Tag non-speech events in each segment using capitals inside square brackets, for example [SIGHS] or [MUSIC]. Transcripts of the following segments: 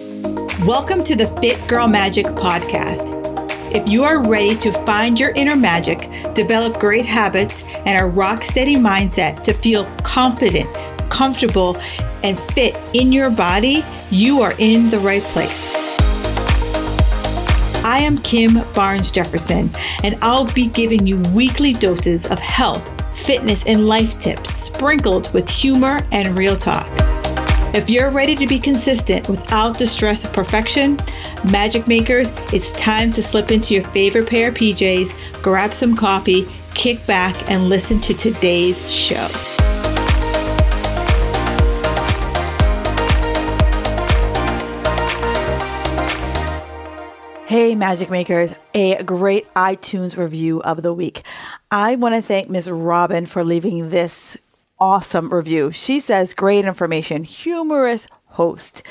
Welcome to the Fit Girl Magic podcast. If you are ready to find your inner magic, develop great habits, and a rock steady mindset to feel confident, comfortable, and fit in your body, you are in the right place. I am Kim Barnes Jefferson, and I'll be giving you weekly doses of health, fitness, and life tips sprinkled with humor and real talk. If you're ready to be consistent without the stress of perfection, magic makers, it's time to slip into your favorite pair of PJs, grab some coffee, kick back, and listen to today's show. Hey, Magic Makers, a great iTunes review of the week. I want to thank Ms. Robin for leaving this awesome review. She says, great information, humorous host.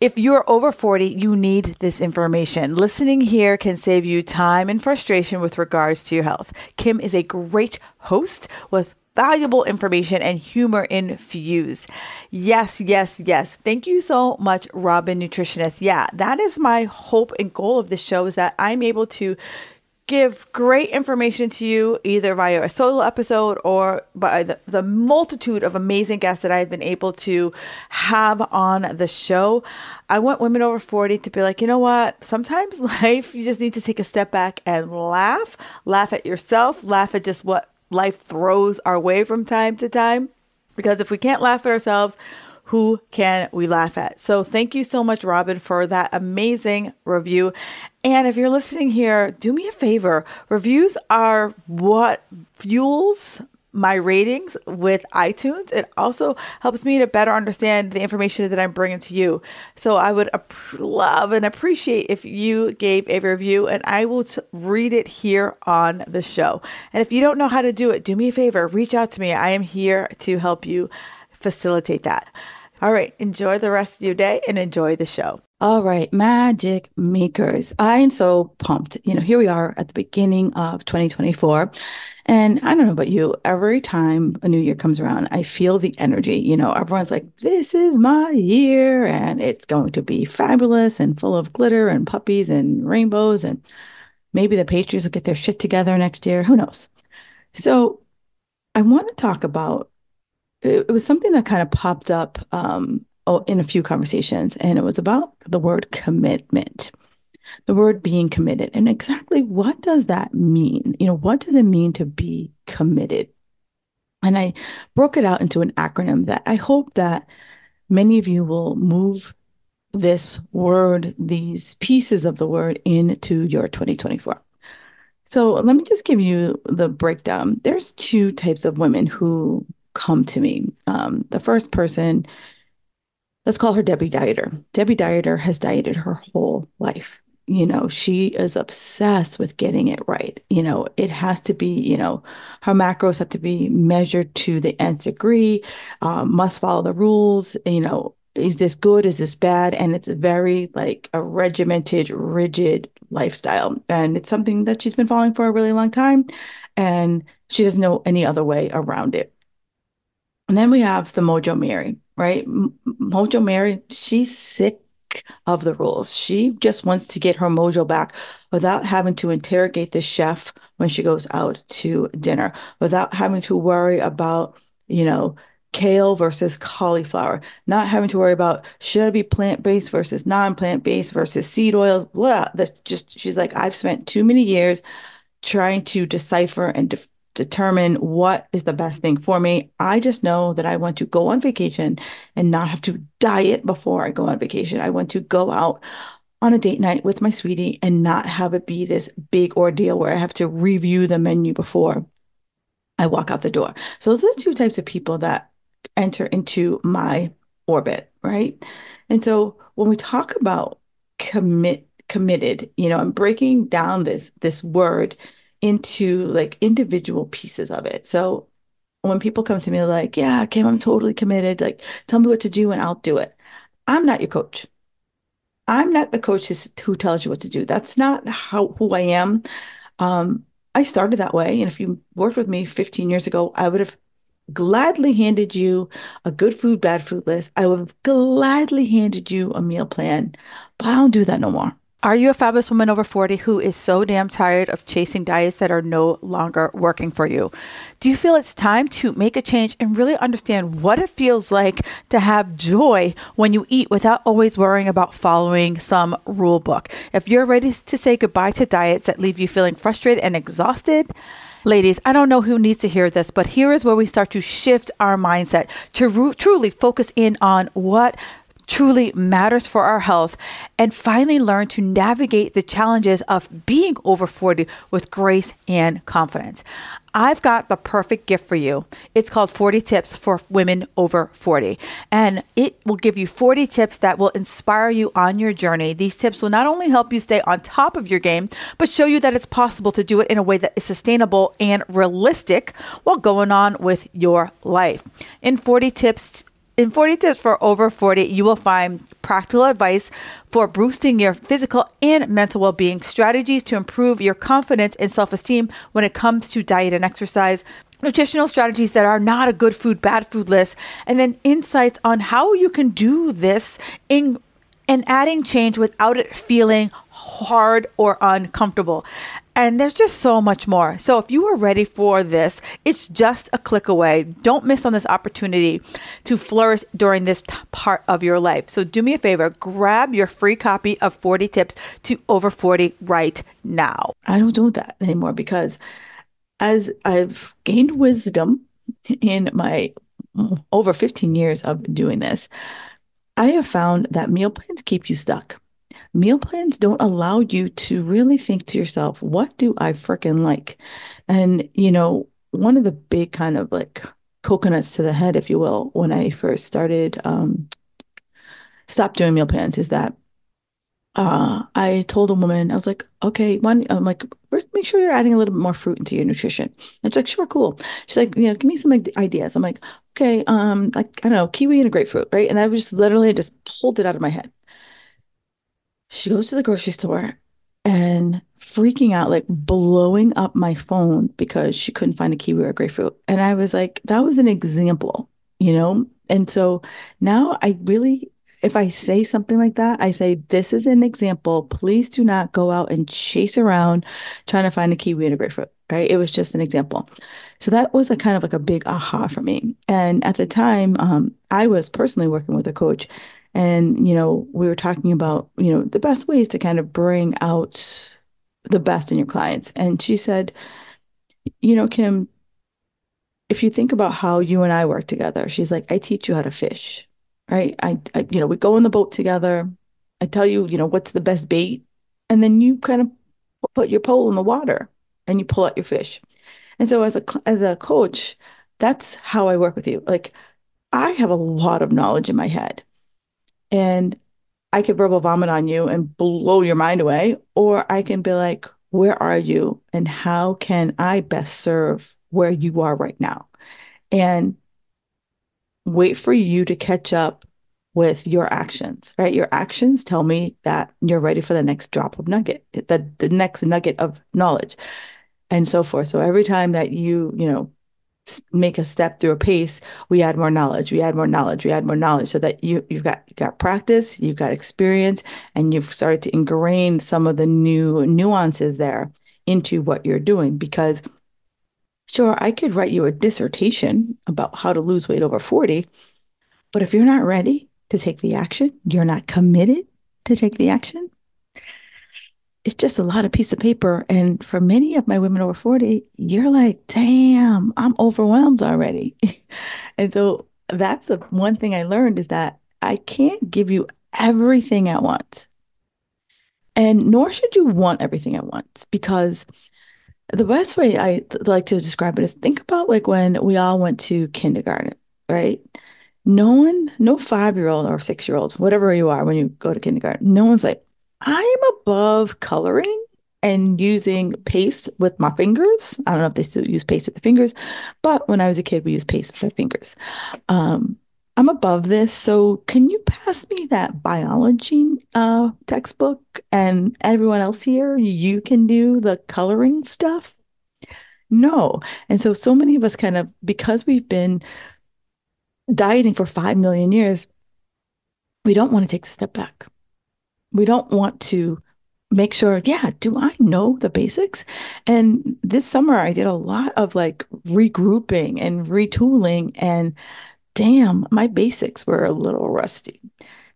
If you're over 40, you need this information. Listening here can save you time and frustration with regards to your health. Kim is a great host with valuable information and humor infused. Yes, yes, yes. Thank you so much, Robin Nutritionist. Yeah, that is my hope and goal of this show is that I'm able to give great information to you either via a solo episode or by the, the multitude of amazing guests that I've been able to have on the show. I want women over 40 to be like, you know what? Sometimes [LAUGHS] life, you just need to take a step back and laugh, laugh at yourself, laugh at just what life throws our way from time to time. Because if we can't laugh at ourselves, who can we laugh at? So thank you so much, Robin, for that amazing review. And if you're listening here, do me a favor. Reviews are what fuels my ratings with iTunes. It also helps me to better understand the information that I'm bringing to you. So I would ap- love and appreciate if you gave a review and I will t- read it here on the show. And if you don't know how to do it, do me a favor, reach out to me. I am here to help you facilitate that. All right, enjoy the rest of your day and enjoy the show. All right, magic makers. I am so pumped. You know, here we are at the beginning of 2024. And I don't know about you, every time a new year comes around, I feel the energy. You know, everyone's like, this is my year, and it's going to be fabulous and full of glitter and puppies and rainbows. And maybe the Patriots will get their shit together next year. Who knows? So I want to talk about it, was something that kind of popped up um, in a few conversations, and it was about the word commitment, the word being committed, and exactly what does that mean? You know, what does it mean to be committed? And I broke it out into an acronym that I hope that many of you will move this word, these pieces of the word into your 2024. So let me just give you the breakdown. There's two types of women who come to me. Um, the first person, let's call her Debbie Dieter. Debbie Dieter has dieted her whole life. You know, she is obsessed with getting it right. You know, it has to be, you know, her macros have to be measured to the nth degree, um, must follow the rules. You know, is this good? Is this bad? And it's very like a regimented, rigid lifestyle. And it's something that she's been following for a really long time. And she doesn't know any other way around it. And then we have the Mojo Mary, right? Mojo Mary, she's sick of the rules. She just wants to get her mojo back without having to interrogate the chef when she goes out to dinner, without having to worry about, you know, kale versus cauliflower, not having to worry about should I be plant based versus non plant based versus seed oils. Blah. That's just, she's like, I've spent too many years trying to decipher and determine what is the best thing for me. I just know that I want to go on vacation and not have to diet before I go on vacation. I want to go out on a date night with my sweetie and not have it be this big ordeal where I have to review the menu before I walk out the door. So those are the two types of people that enter into my orbit, right? And so when we talk about commit committed, you know, I'm breaking down this this word into like individual pieces of it. So when people come to me like, yeah, Kim, I'm totally committed. Like, tell me what to do and I'll do it. I'm not your coach. I'm not the coach who tells you what to do. That's not how who I am. Um, I started that way. And if you worked with me 15 years ago, I would have gladly handed you a good food, bad food list. I would have gladly handed you a meal plan, but I don't do that no more. Are you a fabulous woman over 40 who is so damn tired of chasing diets that are no longer working for you? Do you feel it's time to make a change and really understand what it feels like to have joy when you eat without always worrying about following some rule book? If you're ready to say goodbye to diets that leave you feeling frustrated and exhausted, Ladies, I don't know who needs to hear this, but here is where we start to shift our mindset to ru- truly focus in on what truly matters for our health and finally learn to navigate the challenges of being over 40 with grace and confidence. I've got the perfect gift for you. It's called 40 Tips for Women Over 40. And it will give you 40 tips that will inspire you on your journey. These tips will not only help you stay on top of your game, but show you that it's possible to do it in a way that is sustainable and realistic while going on with your life. In 40 Tips, in 40 Tips for Over 40, you will find practical advice for boosting your physical and mental well being, strategies to improve your confidence and self esteem when it comes to diet and exercise, nutritional strategies that are not a good food, bad food list, and then insights on how you can do this in and adding change without it feeling hard or uncomfortable. And there's just so much more. So if you are ready for this, it's just a click away. Don't miss on this opportunity to flourish during this t- part of your life. So do me a favor, grab your free copy of 40 Tips to Over 40 right now. I don't do that anymore because as I've gained wisdom in my over 15 years of doing this, I have found that meal plans keep you stuck. Meal plans don't allow you to really think to yourself, what do I freaking like? And, you know, one of the big kind of like coconuts to the head, if you will, when I first started, um, stopped doing meal plans is that uh, I told a woman, I was like, okay, one, I'm like, first make sure you're adding a little bit more fruit into your nutrition. And she's like, sure, cool. She's like, you know, give me some ideas. I'm like, okay, um, like, I don't know, kiwi and a grapefruit, right? And I was just literally just pulled it out of my head. She goes to the grocery store and freaking out, like blowing up my phone because she couldn't find a kiwi or a grapefruit. And I was like, that was an example, you know? And so now I really if I say something like that, I say, This is an example. Please do not go out and chase around trying to find a kiwi and a grapefruit. Right. It was just an example. So that was a kind of like a big aha for me. And at the time, um, I was personally working with a coach. And, you know, we were talking about, you know, the best ways to kind of bring out the best in your clients. And she said, you know, Kim, if you think about how you and I work together, she's like, I teach you how to fish right? I, I, you know, we go in the boat together. I tell you, you know, what's the best bait, and then you kind of put your pole in the water and you pull out your fish. And so, as a as a coach, that's how I work with you. Like, I have a lot of knowledge in my head, and I could verbal vomit on you and blow your mind away, or I can be like, where are you, and how can I best serve where you are right now? And wait for you to catch up with your actions, right? Your actions tell me that you're ready for the next drop of nugget, the, the next nugget of knowledge, and so forth. So every time that you, you know, make a step through a pace, we add more knowledge, we add more knowledge, we add more knowledge so that you you've got you got practice, you've got experience, and you've started to ingrain some of the new nuances there into what you're doing. Because Sure, I could write you a dissertation about how to lose weight over 40, but if you're not ready to take the action, you're not committed to take the action, it's just a lot of piece of paper. And for many of my women over 40, you're like, damn, I'm overwhelmed already. [LAUGHS] and so that's the one thing I learned is that I can't give you everything at once. And nor should you want everything at once because the best way I like to describe it is think about like when we all went to kindergarten, right? No one, no five year old or six year old, whatever you are when you go to kindergarten, no one's like, I'm above coloring and using paste with my fingers. I don't know if they still use paste with the fingers, but when I was a kid, we used paste with our fingers. Um, I'm above this. So can you pass me that biology uh, textbook? And everyone else here, you can do the coloring stuff. No. And so, so many of us kind of, because we've been dieting for 5 million years, we don't want to take a step back. We don't want to make sure, yeah, do I know the basics? And this summer, I did a lot of like regrouping and retooling, and damn, my basics were a little rusty.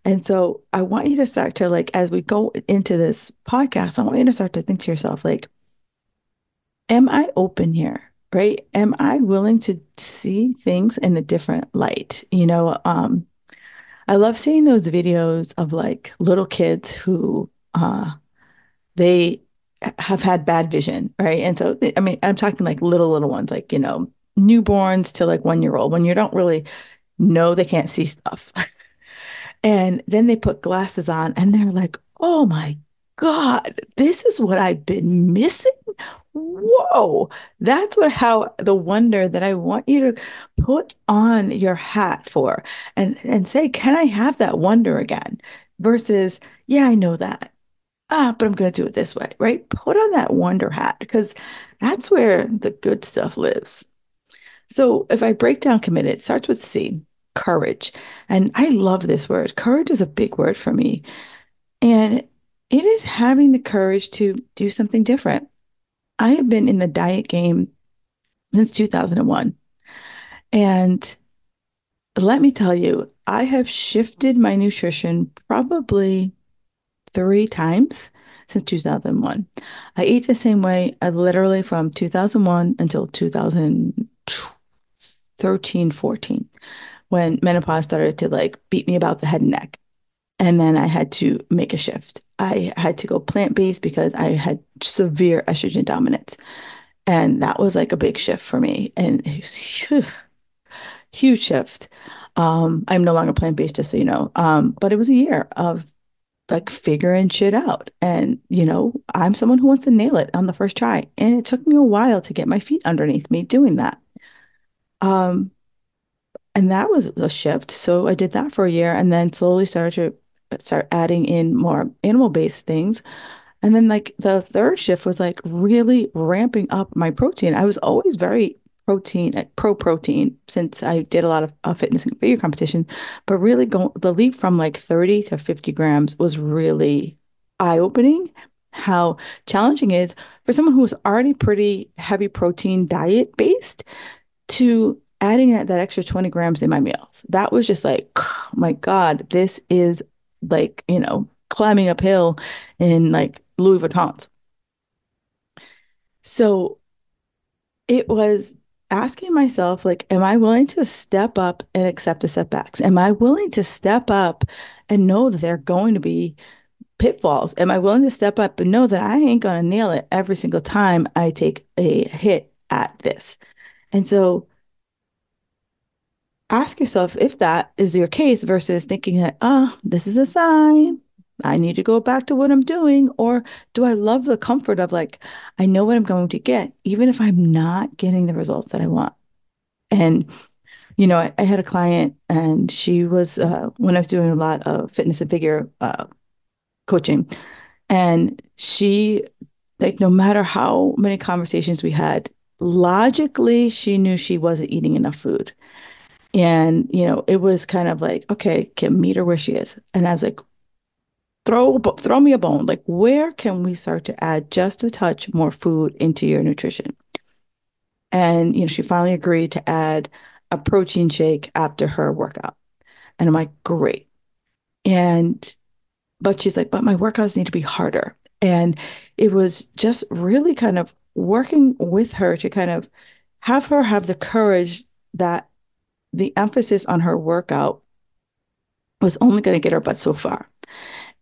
And so I want you to start to like, as we go into this podcast, I want you to start to think to yourself, like, am I open here? Right? Am I willing to see things in a different light? You know, um, I love seeing those videos of like little kids who uh they have had bad vision, right? And so I mean, I'm talking like little little ones, like, you know, newborns to like 1 year old when you don't really know they can't see stuff. [LAUGHS] And then they put glasses on and they're like, oh my God, this is what I've been missing. Whoa, that's what how the wonder that I want you to put on your hat for and and say, can I have that wonder again? Versus, yeah, I know that. Ah, but I'm going to do it this way, right? Put on that wonder hat because that's where the good stuff lives. So if I break down committed, it starts with C courage. And I love this word. Courage is a big word for me. And it is having the courage to do something different. I have been in the diet game since 2001. And let me tell you, I have shifted my nutrition probably three times since 2001. I ate the same way, I uh, literally from 2001 until 2013, 14 when menopause started to like beat me about the head and neck. And then I had to make a shift. I had to go plant based because I had severe estrogen dominance. And that was like a big shift for me. And it was huge, huge shift. Um, I'm no longer plant based, just so you know. Um, but it was a year of like figuring shit out. And, you know, I'm someone who wants to nail it on the first try. And it took me a while to get my feet underneath me doing that. Um, and that was a shift. So I did that for a year and then slowly started to start adding in more animal based things. And then like the third shift was like really ramping up my protein. I was always very protein pro protein since I did a lot of uh, fitness and figure competition, but really go, the leap from like 30 to 50 grams was really eye opening. How challenging it is for someone who's already pretty heavy protein diet based to adding that, that extra 20 grams in my meals, that was just like, oh [SIGHS] my God, this is like, you know, climbing uphill in like Louis Vuittons. So it was asking myself, like, am I willing to step up and accept the setbacks? Am I willing to step up and know that they're going to be pitfalls? Am I willing to step up and know that I ain't going to nail it every single time I take a hit at this? And so ask yourself if that is your case versus thinking that, oh, this is a sign. I need to go back to what I'm doing. Or do I love the comfort of like, I know what I'm going to get, even if I'm not getting the results that I want? And, you know, I, I had a client and she was, uh, when I was doing a lot of fitness and figure uh, coaching, and she, like, no matter how many conversations we had, logically, she knew she wasn't eating enough food. And, you know, it was kind of like, okay, can meet her where she is. And I was like, throw throw me a bone. Like, where can we start to add just a touch more food into your nutrition? And, you know, she finally agreed to add a protein shake after her workout. And I'm like, great. And, but she's like, but my workouts need to be harder. And it was just really kind of working with her to kind of have her have the courage that the emphasis on her workout was only going to get her but so far.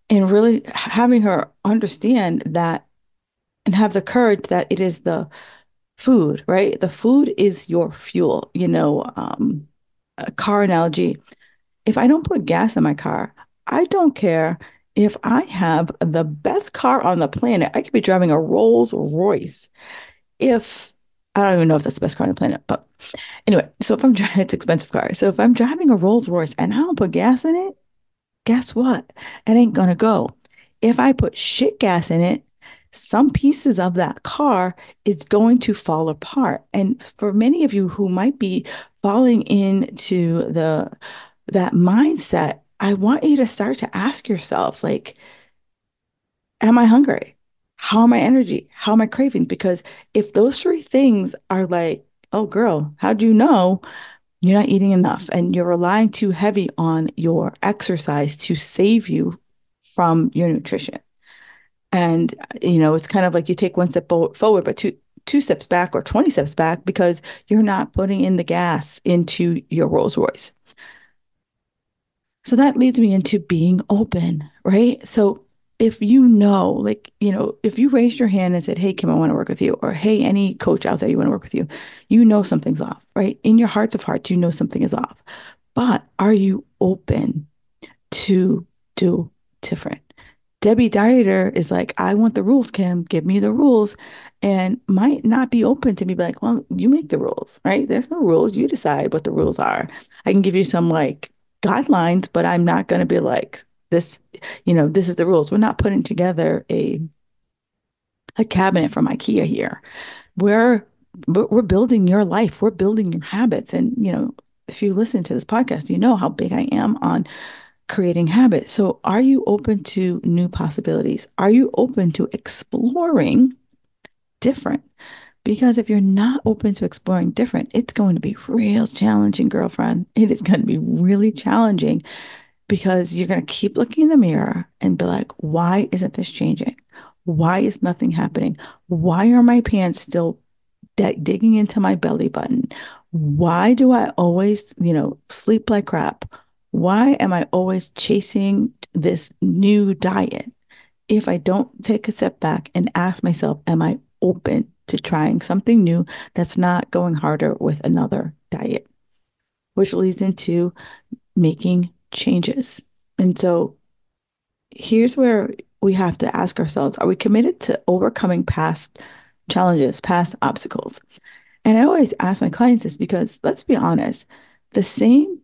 And really having her understand that and have the courage that it is the food, right? The food is your fuel. You know, um, a car analogy. If I don't put gas in my car, I don't care if I have the best car on the planet. I could be driving a Rolls Royce. If I don't even know if that's the best car on the planet, but anyway, so if I'm driving, [LAUGHS] it's expensive car. So if I'm driving a Rolls Royce and I don't put gas in it, guess what? It ain't gonna go. If I put shit gas in it, some pieces of that car is going to fall apart. And for many of you who might be falling into the that mindset, I want you to start to ask yourself like am I hungry? How am I energy? How am I craving? Because if those three things are like, oh girl, how do you know you're not eating enough and you're relying too heavy on your exercise to save you from your nutrition? And uh, you know, it's kind of like you take one step forward, but two two steps back or 20 steps back because you're not putting in the gas into your Rolls Royce. So that leads me into being open, right? So if you know, like, you know, if you raised your hand and said, Hey, Kim, I want to work with you, or Hey, any coach out there, you want to work with you, you know something's off, right? In your hearts of hearts, you know something is off. But are you open to do different? Debbie Dieter is like, I want the rules, Kim, give me the rules. And might not be open to me, be like, well, you make the rules, right? There's no rules. You decide what the rules are. I can give you some like guidelines, but I'm not going to be like, this, you know, this is the rules. We're not putting together a a cabinet from IKEA here. We're we're building your life. We're building your habits. And you know, if you listen to this podcast, you know how big I am on creating habits. So, are you open to new possibilities? Are you open to exploring different? Because if you're not open to exploring different, it's going to be real challenging, girlfriend. It is going to be really challenging because you're going to keep looking in the mirror and be like, why isn't this changing? Why is nothing happening? Why are my pants still d- digging into my belly button? Why do I always, you know, sleep like crap? Why am I always chasing this new diet? If I don't take a step back and ask myself, am I open to trying something new that's not going harder with another diet? Which leads into making changes. And so here's where we have to ask ourselves are we committed to overcoming past challenges, past obstacles? And I always ask my clients this because let's be honest, the same,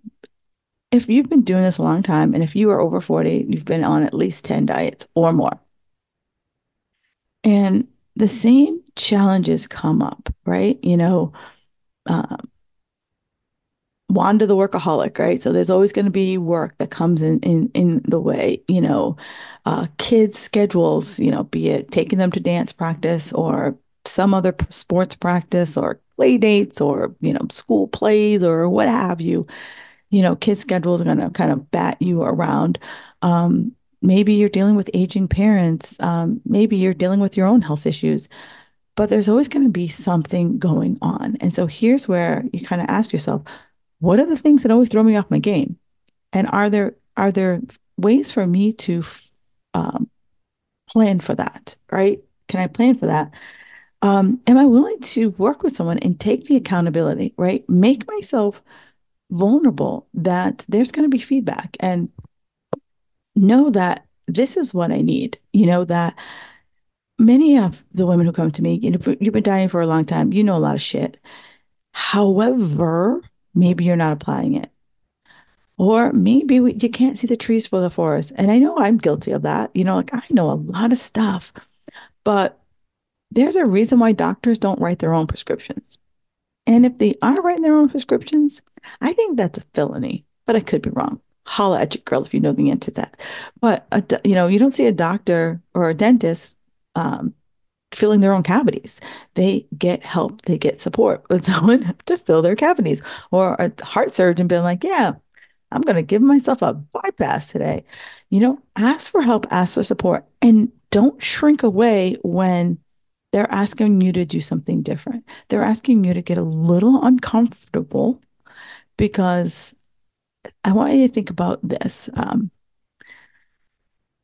if you've been doing this a long time and if you are over 40, you've been on at least 10 diets or more. And the same challenges come up, right? You know, um, Wanda the workaholic, right? So there's always going to be work that comes in in in the way, you know, uh, kids' schedules, you know, be it taking them to dance practice or some other sports practice or play dates or you know school plays or what have you. You know, kids' schedules are going to kind of bat you around. Um, maybe you're dealing with aging parents. Um, maybe you're dealing with your own health issues but there's always going to be something going on. And so here's where you kind of ask yourself, what are the things that always throw me off my game? And are there are there ways for me to um, plan for that? Right? Can I plan for that? Um, am I willing to work with someone and take the accountability? Right? Make myself vulnerable that there's going to be feedback and know that this is what I need. You know that many of the women who come to me, you know, you've been dying for a long time. You know a lot of shit. However, maybe you're not applying it. Or maybe we, you can't see the trees for the forest. And I know I'm guilty of that. You know, like I know a lot of stuff, but there's a reason why doctors don't write their own prescriptions. And if they are writing their own prescriptions, I think that's a felony, but I could be wrong. Holla at your girl if you know the answer to that. But, a, you know, you don't see a doctor or a dentist um, filling their own cavities. They get help, they get support [LAUGHS] with someone to fill their cavities, or a heart surgeon being like, yeah, I'm going to give myself a bypass today. You know, ask for help, ask for support, and don't shrink away when they're asking you to do something different. They're asking you to get a little uncomfortable because I want you to think about this. Um,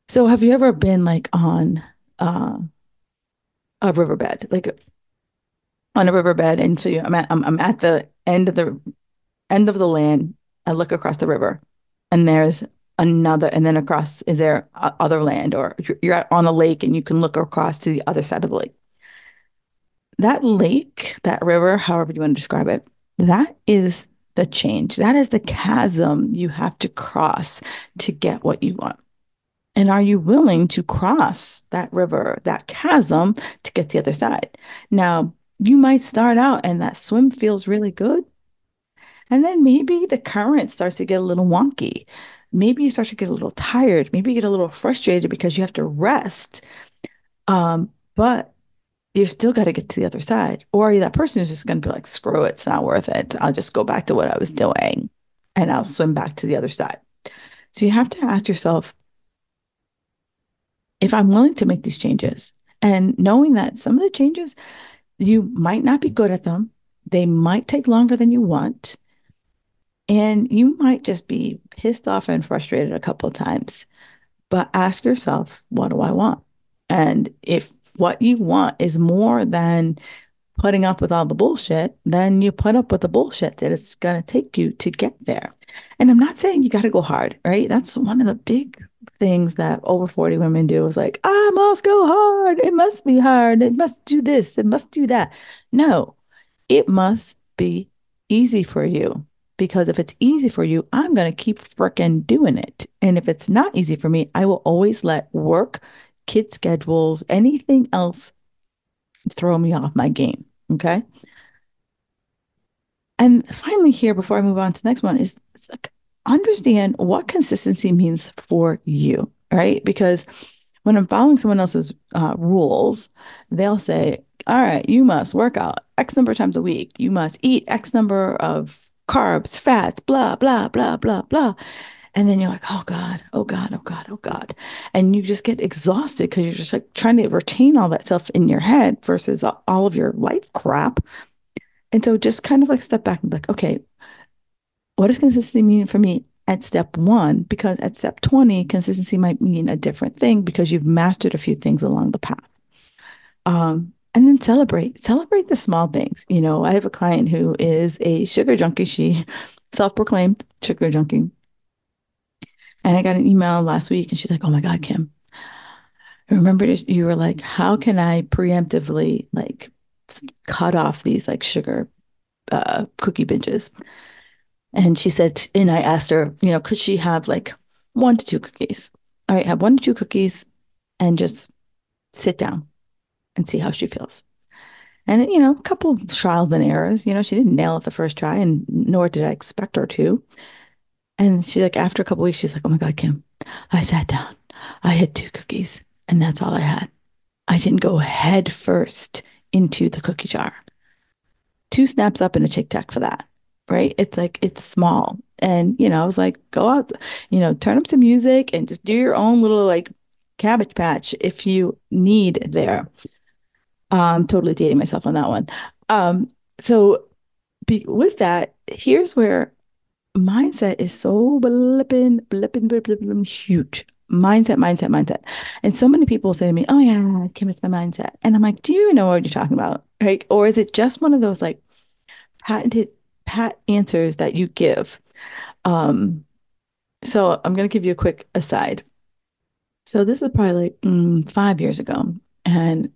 so, have you ever been like on uh, a riverbed, like on a riverbed. And so I'm at I'm, I'm at the end of the end of the land. I look across the river, and there's another, and then across is there other land, or you're on a lake and you can look across to the other side of the lake. That lake, that river, however you want to describe it, that is the change. That is the chasm you have to cross to get what you want. And are you willing to cross that river, that chasm to get to the other side? Now, you might start out and that swim feels really good. And then maybe the current starts to get a little wonky. Maybe you start to get a little tired. Maybe you get a little frustrated because you have to rest. Um, but you've still got to get to the other side. Or are you that person who's just going to be like, screw it, it's not worth it. I'll just go back to what I was doing and I'll swim back to the other side. So you have to ask yourself if I'm willing to make these changes and knowing that some of the changes, you might not be good at them, they might take longer than you want. And you might just be pissed off and frustrated a couple of times. But ask yourself, what do I want? And if what you want is more than putting up with all the bullshit, then you put up with the bullshit that it's going to take you to get there. And I'm not saying you got to go hard, right? That's one of the big things that over 40 women do is like, I must go hard. It must be hard. It must do this. It must do that. No, it must be easy for you because if it's easy for you, I'm going to keep freaking doing it. And if it's not easy for me, I will always let work, kid schedules, anything else throw me off my game. Okay. And finally, here, before I move on to the next one, is like, understand what consistency means for you, right? Because when I'm following someone else's uh, rules, they'll say, all right, you must work out X number of times a week. You must eat X number of carbs, fats, blah, blah, blah, blah, blah. And then you're like, oh God, oh God, oh God, oh God. And you just get exhausted because you're just like trying to retain all that stuff in your head versus all of your life crap. And so just kind of like step back and be like, okay, what does consistency mean for me at step one? Because at step 20, consistency might mean a different thing because you've mastered a few things along the path. Um, and then celebrate, celebrate the small things. You know, I have a client who is a sugar junkie. She [LAUGHS] self proclaimed sugar junkie. And I got an email last week and she's like, oh my God, Kim, I remember you were like, how can I preemptively like cut off these like sugar uh, cookie binges? And she said, and I asked her, you know, could she have like one to two cookies? All right, have one to two cookies and just sit down and see how she feels. And, you know, a couple trials and errors. You know, she didn't nail it the first try, and nor did I expect her to. And she's like, after a couple weeks, she's like, oh my God, Kim, I sat down. I had two cookies, and that's all I had. I didn't go head first into the cookie jar. Two snaps up and a tic tac for that right? It's like it's small. And, you know, I was like, go out, you know, turn up some music and just do your own little like cabbage patch if you need there. I'm totally dating myself on that one. Um, so be, with that, here's where mindset is so blipping, blipping, blipping, blipping huge. Mindset, mindset, mindset. And so many people say to me, Oh yeah, Kim, it's my mindset. And I'm like, Do you know what you're talking about? Right? Or is it just one of those like patented pat answers that you give. Um, so I'm going to give you a quick aside. So this is probably like mm, five years ago, and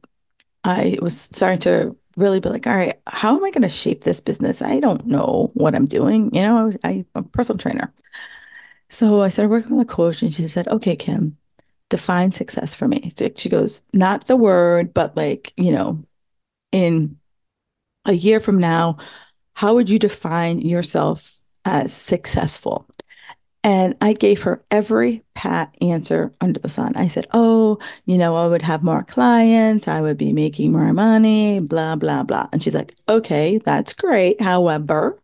I was starting to really be like, all right, how am I going to shape this business? I don't know what I'm doing. You know, I, I'm a personal trainer. So I started working with a coach, and she said, okay, Kim, define success for me. She goes, not the word, but like, you know, in a year from now, how would you define yourself as successful? And I gave her every pat answer under the sun. I said, Oh, you know, I would have more clients. I would be making more money, blah, blah, blah. And she's like, Okay, that's great. However,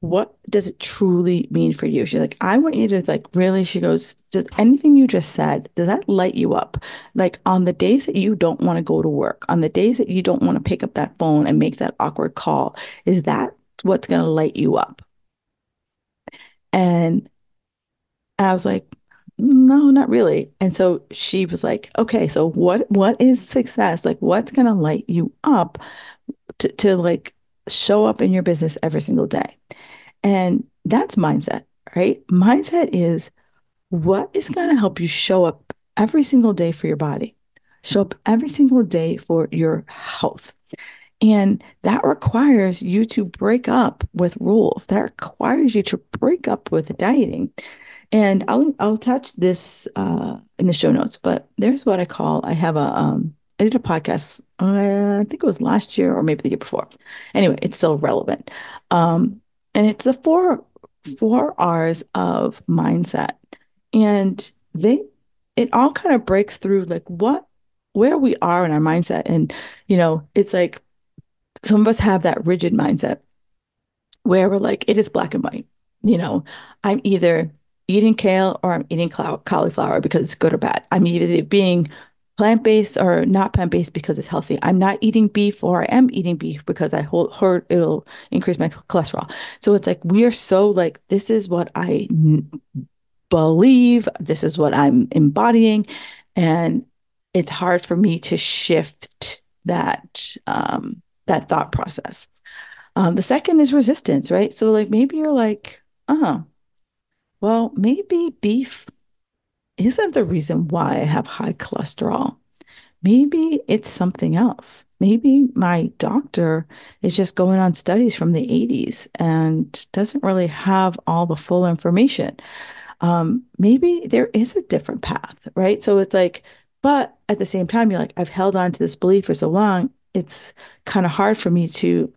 what does it truly mean for you? She's like, I want you to like really, she goes, does anything you just said, does that light you up? Like on the days that you don't want to go to work, on the days that you don't want to pick up that phone and make that awkward call, is that what's going to light you up? And I was like, no, not really. And so she was like, okay, so what what is success? Like what's going to light you up to, to like show up in your business every single day? And that's mindset, right? Mindset is what is going to help you show up every single day for your body, show up every single day for your health. And that requires you to break up with rules. That requires you to break up with dieting. And I'll I'll attach this uh, in the show notes. But there's what I call I have a um, I did a podcast. Uh, I think it was last year or maybe the year before. Anyway, it's still relevant. Um, and it's the four four R's of mindset, and they it all kind of breaks through like what where we are in our mindset, and you know, it's like some of us have that rigid mindset where we're like it is black and white. You know, I'm either eating kale or I'm eating cauliflower because it's good or bad. I'm either being plant based or not plant based because it's healthy. I'm not eating beef or I am eating beef because I heard it'll increase my cholesterol. So it's like we are so like this is what I n- believe, this is what I'm embodying, and it's hard for me to shift that um, that thought process. Um, the second is resistance, right? So like maybe you're like, oh, well, maybe beef isn't the reason why I have high cholesterol. Maybe it's something else. Maybe my doctor is just going on studies from the 80s and doesn't really have all the full information. Um, maybe there is a different path, right? So it's like, but at the same time, you're like, I've held on to this belief for so long, it's kind of hard for me to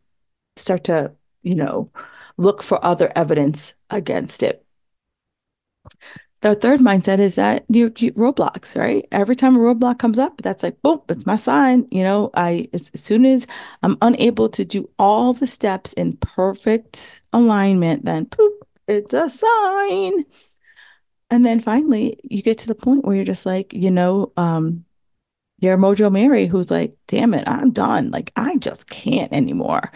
start to, you know, look for other evidence against it. The third mindset is that you, you, roadblocks, right? Every time a roadblock comes up, that's like, boom, it's my sign. You know, I as, as soon as I'm unable to do all the steps in perfect alignment, then poop, it's a sign. And then finally, you get to the point where you're just like, you know, um, you're Mojo Mary, who's like, damn it, I'm done. Like, I just can't anymore.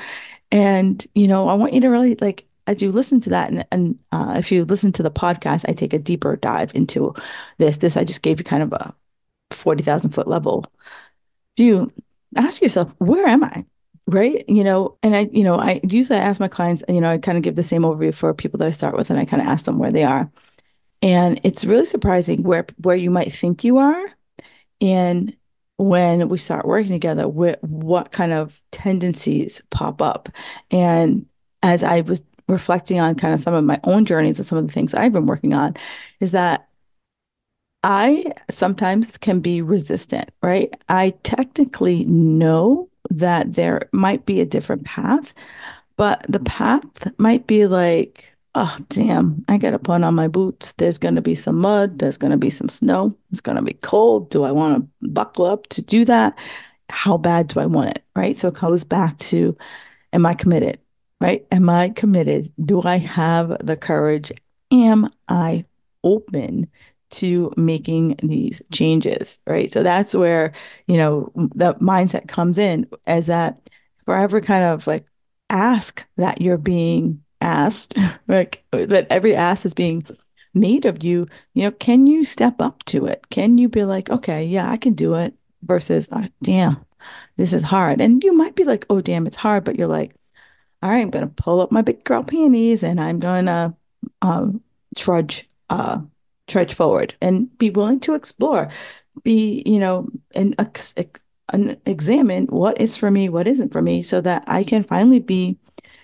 And, you know, I want you to really like as you listen to that, and, and uh, if you listen to the podcast, I take a deeper dive into this. This I just gave you kind of a 40,000 foot level view. Ask yourself, where am I? Right. You know, and I, you know, I usually ask my clients, you know, I kind of give the same overview for people that I start with, and I kind of ask them where they are. And it's really surprising where where you might think you are and when we start working together, what kind of tendencies pop up. And as I was reflecting on kind of some of my own journeys and some of the things I've been working on is that I sometimes can be resistant, right? I technically know that there might be a different path, but the path might be like, oh, damn, I got to put on my boots. There's going to be some mud. There's going to be some snow. It's going to be cold. Do I want to buckle up to do that? How bad do I want it? Right. So it goes back to, am I committed? Right? Am I committed? Do I have the courage? Am I open to making these changes, right? So that's where, you know, the mindset comes in as that forever kind of like ask that you're being asked, [LAUGHS] like that every ask is being made of you, you know, can you step up to it? Can you be like, okay, yeah, I can do it versus, oh, damn, this is hard. And you might be like, oh, damn, it's hard, but you're like, all right, I'm going to pull up my big girl panties and I'm going to um, trudge, uh, trudge forward and be willing to explore, be, you know, and, ex- and examine what is for me, what isn't for me, so that I can finally be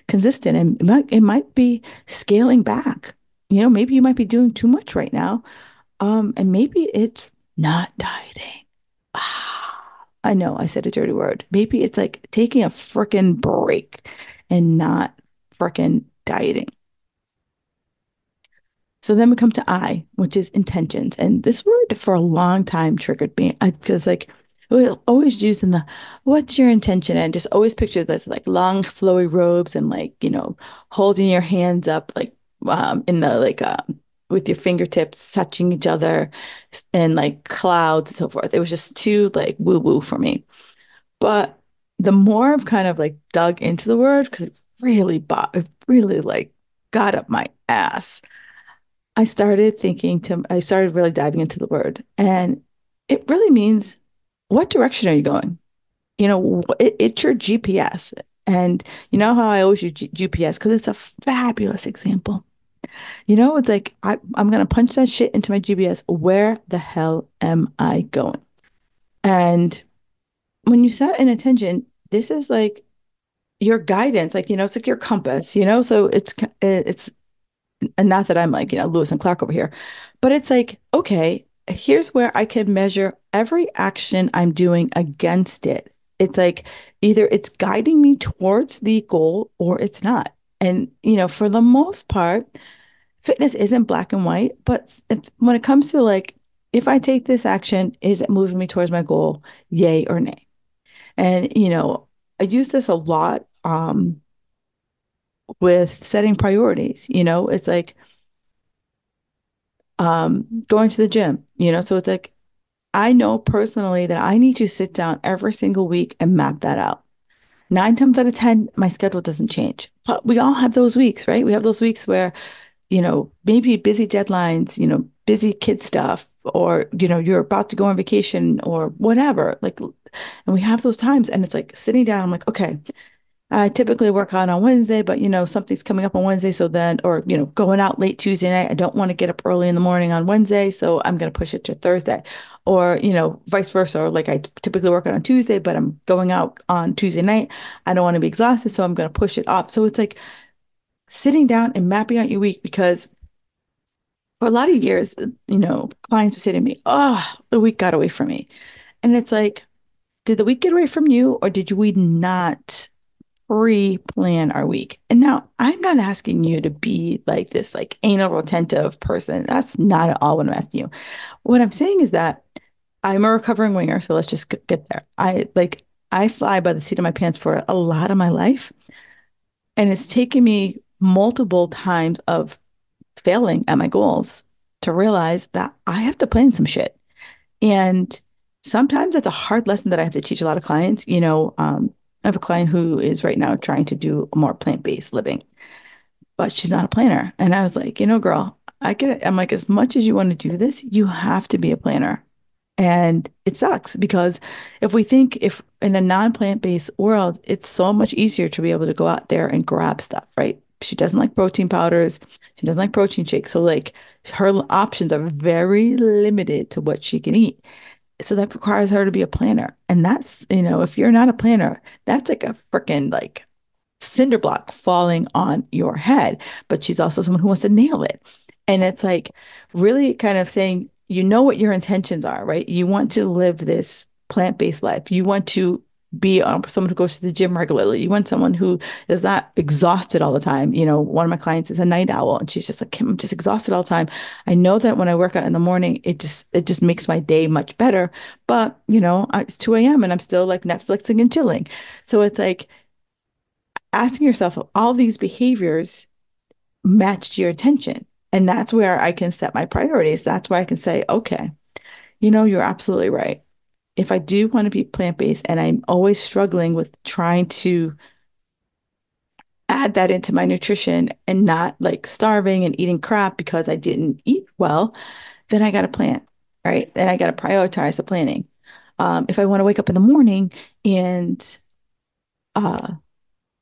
consistent. And it might, it might be scaling back. You know, maybe you might be doing too much right now. Um, and maybe it's not dieting. Ah, I know I said a dirty word. Maybe it's like taking a freaking break and not freaking dieting. So then we come to I, which is intentions. And this word for a long time triggered me because, like, we always use in the what's your intention and just always picture this like long flowy robes and like you know holding your hands up like um in the like um with your fingertips touching each other and like clouds and so forth it was just too like woo woo for me but the more I've kind of like dug into the word, because it really bought, it really like got up my ass. I started thinking to, I started really diving into the word, and it really means what direction are you going? You know, it, it's your GPS. And you know how I always use G- GPS because it's a fabulous example. You know, it's like I, I'm going to punch that shit into my GPS. Where the hell am I going? And when you set an intention, this is like your guidance, like, you know, it's like your compass, you know? So it's, it's and not that I'm like, you know, Lewis and Clark over here, but it's like, okay, here's where I can measure every action I'm doing against it. It's like either it's guiding me towards the goal or it's not. And, you know, for the most part, fitness isn't black and white, but when it comes to like, if I take this action, is it moving me towards my goal? Yay or nay? And, you know, I use this a lot um, with setting priorities. You know, it's like um, going to the gym, you know, so it's like I know personally that I need to sit down every single week and map that out. Nine times out of 10, my schedule doesn't change. But we all have those weeks, right? We have those weeks where, you know, maybe busy deadlines, you know, busy kid stuff, or, you know, you're about to go on vacation or whatever. Like, and we have those times and it's like sitting down, I'm like, okay, I typically work out on Wednesday, but you know, something's coming up on Wednesday. So then, or, you know, going out late Tuesday night, I don't want to get up early in the morning on Wednesday. So I'm going to push it to Thursday or, you know, vice versa. Or like I typically work on Tuesday, but I'm going out on Tuesday night. I don't want to be exhausted. So I'm going to push it off. So it's like sitting down and mapping out your week because for a lot of years, you know, clients would say to me, Oh, the week got away from me. And it's like, did the week get away from you or did we not pre-plan our week. And now I'm not asking you to be like this like anal retentive person. That's not at all what I'm asking you. What I'm saying is that I'm a recovering winger, so let's just get there. I like I fly by the seat of my pants for a lot of my life. And it's taken me multiple times of failing at my goals to realize that I have to plan some shit. And sometimes it's a hard lesson that I have to teach a lot of clients. You know, um, I have a client who is right now trying to do a more plant-based living, but she's not a planner. And I was like, you know, girl, I get it. I'm like, as much as you want to do this, you have to be a planner. And it sucks because if we think if in a non-plant-based world, it's so much easier to be able to go out there and grab stuff, right? She doesn't like protein powders. She doesn't like protein shakes. So like her options are very limited to what she can eat. So that requires her to be a planner. And that's, you know, if you're not a planner, that's like a freaking like cinder block falling on your head. But she's also someone who wants to nail it. And it's like really kind of saying, you know what your intentions are, right? You want to live this plant based life. You want to be um, someone who goes to the gym regularly. You want someone who is not exhausted all the time. You know, one of my clients is a night owl and she's just like, I'm just exhausted all the time. I know that when I work out in the morning, it just, it just makes my day much better. But, you know, it's 2 a.m. and I'm still like Netflixing and chilling. So it's like asking yourself all these behaviors match to your attention. And that's where I can set my priorities. That's where I can say, okay, you know, you're absolutely right if I do want to be plant based and I'm always struggling with trying to add that into my nutrition and not like starving and eating crap because I didn't eat well, then I got to plan, right? Then I got to prioritize the planning. Um, if I want to wake up in the morning and uh,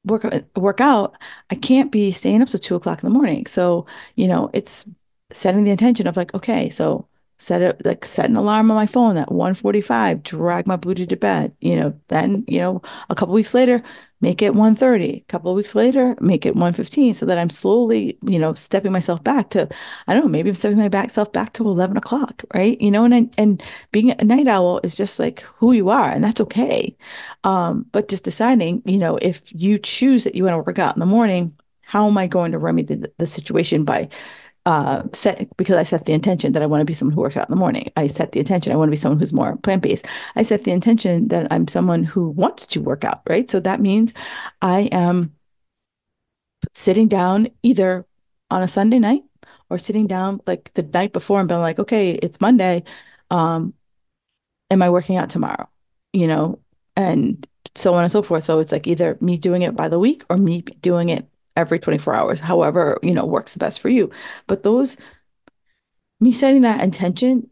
work work out, I can't be staying up till two o'clock in the morning. So you know, it's setting the intention of like, okay, so set it like set an alarm on my phone at 145 drag my booty to bed you know then you know a couple weeks later make it 130 a couple weeks later make it 115 so that i'm slowly you know stepping myself back to i don't know maybe i'm stepping my back self back to 11 o'clock right? You know and I, and being a night owl is just like who you are and that's okay. Um but just deciding you know if you choose that you want to work out in the morning how am i going to remedy the, the situation by uh, set because I set the intention that I want to be someone who works out in the morning. I set the intention I want to be someone who's more plant based. I set the intention that I'm someone who wants to work out, right? So that means I am sitting down either on a Sunday night or sitting down like the night before and being like, okay, it's Monday. Um, am I working out tomorrow? You know, and so on and so forth. So it's like either me doing it by the week or me doing it every 24 hours, however, you know, works the best for you. But those, me setting that intention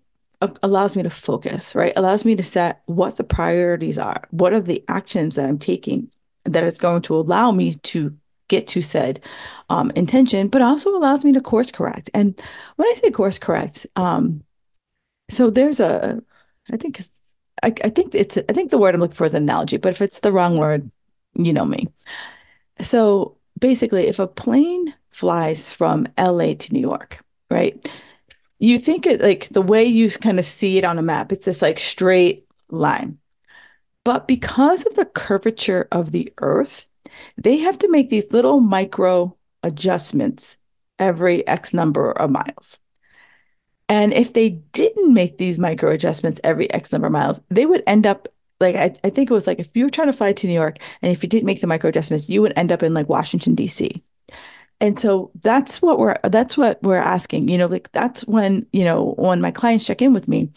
allows me to focus, right? Allows me to set what the priorities are. What are the actions that I'm taking that is going to allow me to get to said um, intention, but also allows me to course correct. And when I say course correct, um, so there's a, I think, I, I think it's, I think the word I'm looking for is an analogy, but if it's the wrong word, you know me. So basically, if a plane flies from LA to New York, right? You think it like the way you kind of see it on a map, it's this like straight line. But because of the curvature of the earth, they have to make these little micro adjustments every X number of miles. And if they didn't make these micro adjustments every X number of miles, they would end up like I, I think it was like if you were trying to fly to New York and if you didn't make the micro adjustments, you would end up in like Washington, DC. And so that's what we're that's what we're asking. You know, like that's when, you know, when my clients check in with me,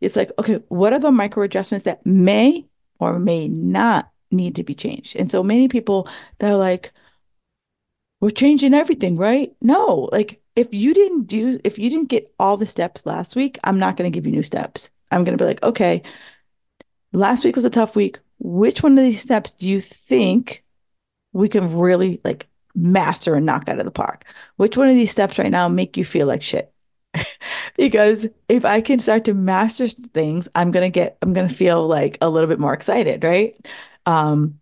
it's like, okay, what are the micro adjustments that may or may not need to be changed? And so many people they're like, we're changing everything, right? No, like if you didn't do, if you didn't get all the steps last week, I'm not going to give you new steps. I'm going to be like, okay, last week was a tough week. Which one of these steps do you think we can really like master and knock out of the park? Which one of these steps right now make you feel like shit? [LAUGHS] because if I can start to master things, I'm gonna get, I'm gonna feel like a little bit more excited, right? Um,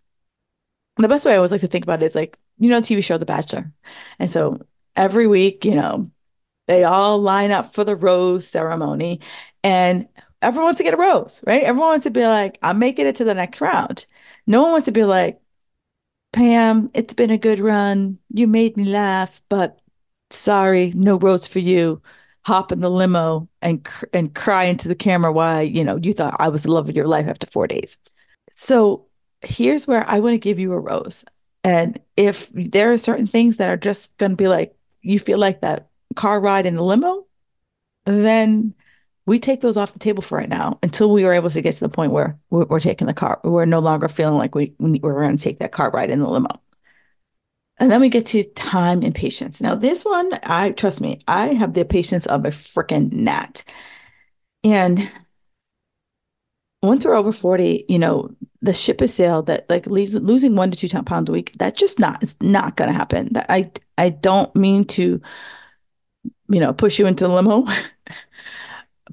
the best way I always like to think about it is like, you know, TV show The Bachelor. And so every week, you know, they all line up for the rose ceremony and everyone wants to get a rose, right? Everyone wants to be like, I'm making it to the next round. No one wants to be like, Pam, it's been a good run. You made me laugh, but sorry, no rose for you. Hop in the limo and and cry into the camera why, you know, you thought I was the love of your life after 4 days. So, here's where I want to give you a rose. And if there are certain things that are just going to be like, you feel like that car ride in the limo, then we take those off the table for right now until we are able to get to the point where we're, we're taking the car. We're no longer feeling like we, we're going to take that car ride in the limo. And then we get to time and patience. Now, this one, I trust me, I have the patience of a freaking gnat. And once we're over 40, you know, the ship is sailed that like losing one to two pounds a week, that's just not, it's not going to happen. I, I don't mean to, you know, push you into the limo, [LAUGHS]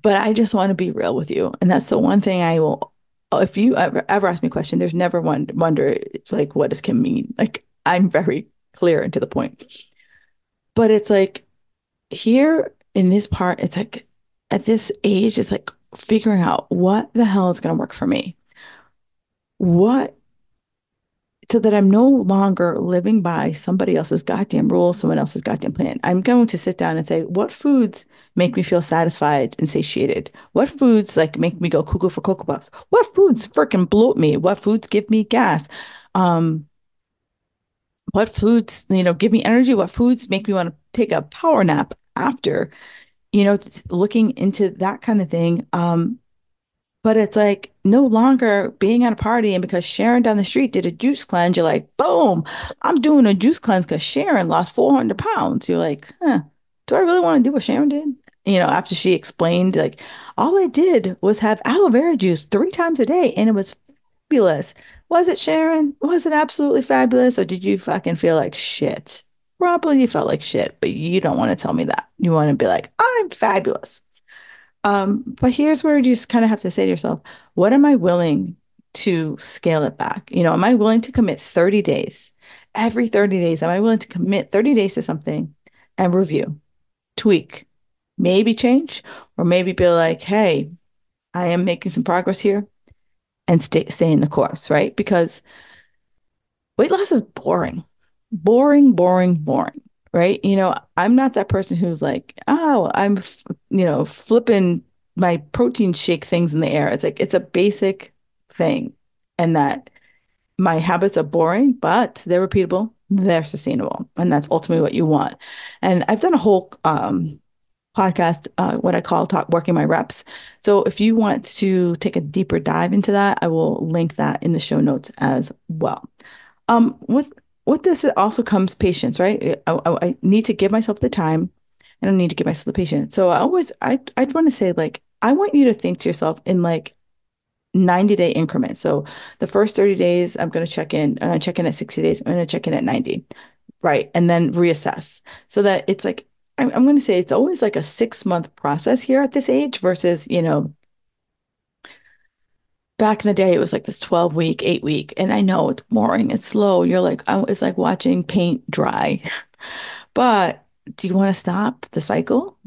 but I just want to be real with you. And that's the one thing I will, if you ever, ever ask me a question, there's never one wonder like, what does Kim mean? Like, I'm very clear and to the point. But it's like here in this part, it's like at this age, it's like figuring out what the hell is going to work for me. What so that I'm no longer living by somebody else's goddamn rules, someone else's goddamn plan. I'm going to sit down and say, what foods make me feel satisfied and satiated? What foods like make me go cuckoo for cocoa puffs? What foods freaking bloat me? What foods give me gas? Um, what foods, you know, give me energy? What foods make me want to take a power nap after? You know, looking into that kind of thing. Um, but it's like no longer being at a party and because Sharon down the street did a juice cleanse, you're like, boom, I'm doing a juice cleanse because Sharon lost 400 pounds. You're like, huh, do I really want to do what Sharon did? You know, after she explained, like, all I did was have aloe vera juice three times a day and it was fabulous. Was it Sharon? Was it absolutely fabulous? Or did you fucking feel like shit? Probably you felt like shit, but you don't want to tell me that. You want to be like, I'm fabulous. Um, but here's where you just kind of have to say to yourself, what am I willing to scale it back? You know, am I willing to commit 30 days? Every 30 days, am I willing to commit 30 days to something and review, tweak, maybe change, or maybe be like, hey, I am making some progress here and stay stay in the course, right? Because weight loss is boring. Boring, boring, boring right? You know, I'm not that person who's like, oh, I'm, you know, flipping my protein shake things in the air. It's like, it's a basic thing. And that my habits are boring, but they're repeatable, they're sustainable. And that's ultimately what you want. And I've done a whole, um, podcast, uh, what I call talk working my reps. So if you want to take a deeper dive into that, I will link that in the show notes as well. Um, with with this it also comes patience, right? I, I, I, need to give myself the time and I need to give myself the patience. So I always, I, I'd want to say like, I want you to think to yourself in like 90 day increments. So the first 30 days, I'm going to check in, I'm going to check in at 60 days, I'm going to check in at 90, right? And then reassess so that it's like, I'm, I'm going to say it's always like a six month process here at this age versus, you know, back in the day, it was like this 12 week, eight week. And I know it's boring, it's slow. You're like, it's like watching paint dry. [LAUGHS] But do you want to stop the cycle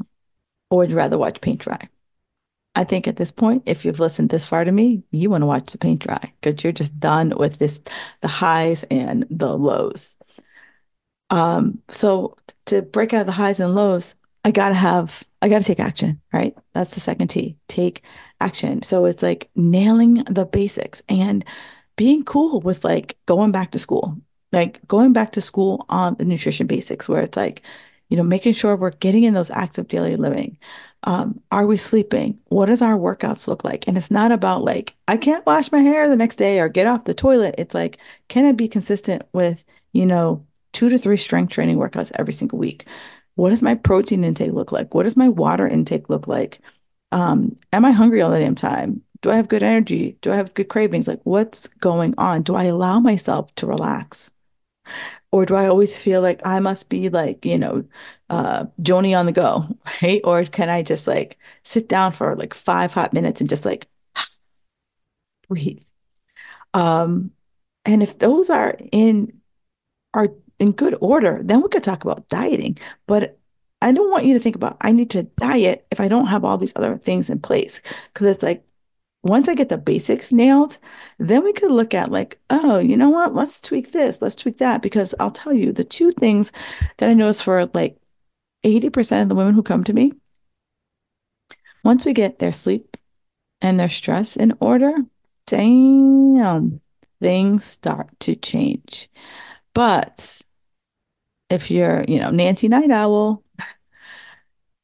or would you rather watch paint dry? I think at this point, if you've listened this far to me, you want to watch the paint dry because you're just done with this, the highs and the lows. Um, so to break out the highs and lows, I gotta have, I gotta take action, right? That's the second T, take action. So it's like nailing the basics and being cool with like going back to school, like going back to school on the nutrition basics, where it's like, you know, making sure we're getting in those acts of daily living. Um, are we sleeping? What does our workouts look like? And it's not about like, I can't wash my hair the next day or get off the toilet. It's like, can I be consistent with, you know, two to three strength training workouts every single week? What does my protein intake look like? What does my water intake look like? Um, am I hungry all the damn time? Do I have good energy? Do I have good cravings? Like, what's going on? Do I allow myself to relax? Or do I always feel like I must be like, you know, uh, Joni on the go, [LAUGHS] right? Or can I just like sit down for like five hot minutes and just like [SIGHS] breathe? Um, and if those are in are in good order, then we could talk about dieting. But I don't want you to think about I need to diet if I don't have all these other things in place. Because it's like once I get the basics nailed, then we could look at like, oh, you know what? Let's tweak this, let's tweak that. Because I'll tell you the two things that I notice for like 80% of the women who come to me, once we get their sleep and their stress in order, damn, things start to change. But if you're, you know, Nancy Night Owl,